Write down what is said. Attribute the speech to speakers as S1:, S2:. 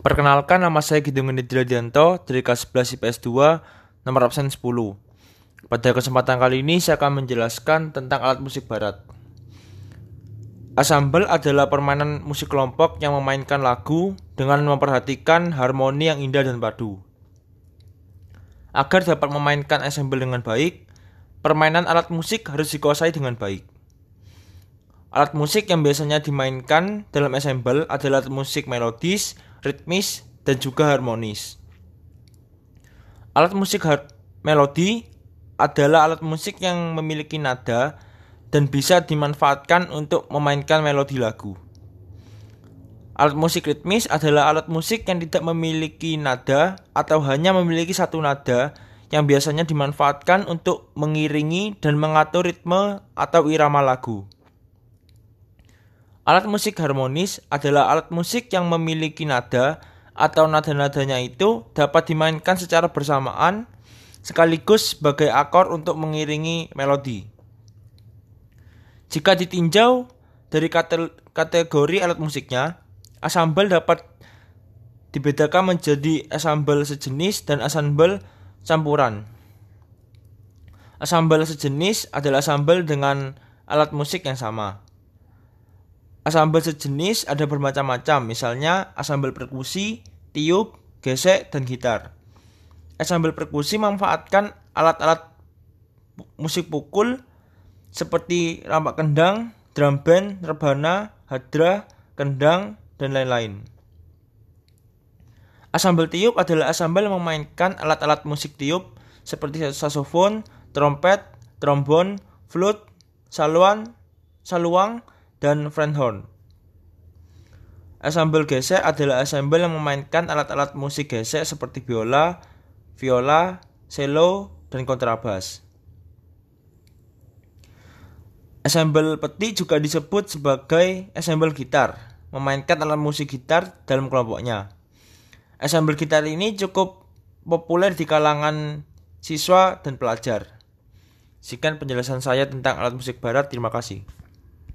S1: Perkenalkan nama saya Gidung Dianto dari kelas 11 IPS 2 nomor absen 10. Pada kesempatan kali ini saya akan menjelaskan tentang alat musik barat. Assemble adalah permainan musik kelompok yang memainkan lagu dengan memperhatikan harmoni yang indah dan padu. Agar dapat memainkan ensemble dengan baik, permainan alat musik harus dikuasai dengan baik. Alat musik yang biasanya dimainkan dalam ensemble adalah alat musik melodis, ritmis, dan juga harmonis. Alat musik melodi adalah alat musik yang memiliki nada dan bisa dimanfaatkan untuk memainkan melodi lagu. Alat musik ritmis adalah alat musik yang tidak memiliki nada atau hanya memiliki satu nada yang biasanya dimanfaatkan untuk mengiringi dan mengatur ritme atau irama lagu. Alat musik harmonis adalah alat musik yang memiliki nada atau nada-nadanya itu dapat dimainkan secara bersamaan sekaligus sebagai akor untuk mengiringi melodi. Jika ditinjau dari kategori alat musiknya, asambel dapat dibedakan menjadi asambel sejenis dan asambel campuran. Asambel sejenis adalah asambel dengan alat musik yang sama. Asambel sejenis ada bermacam-macam, misalnya asambel perkusi, tiup, gesek, dan gitar. Asambel perkusi memanfaatkan alat-alat musik pukul seperti rampak kendang, drum band, rebana, hadra, kendang, dan lain-lain. Asambel tiup adalah asambel yang memainkan alat-alat musik tiup seperti saxophone, trompet, trombon, flute, saluan, saluang, dan horn. Ensemble gesek adalah ensemble yang memainkan alat-alat musik gesek seperti biola, viola, cello, dan kontrabas. Ensemble peti juga disebut sebagai ensemble gitar, memainkan alat musik gitar dalam kelompoknya. Ensemble gitar ini cukup populer di kalangan siswa dan pelajar. Sekian penjelasan saya tentang alat musik barat. Terima kasih.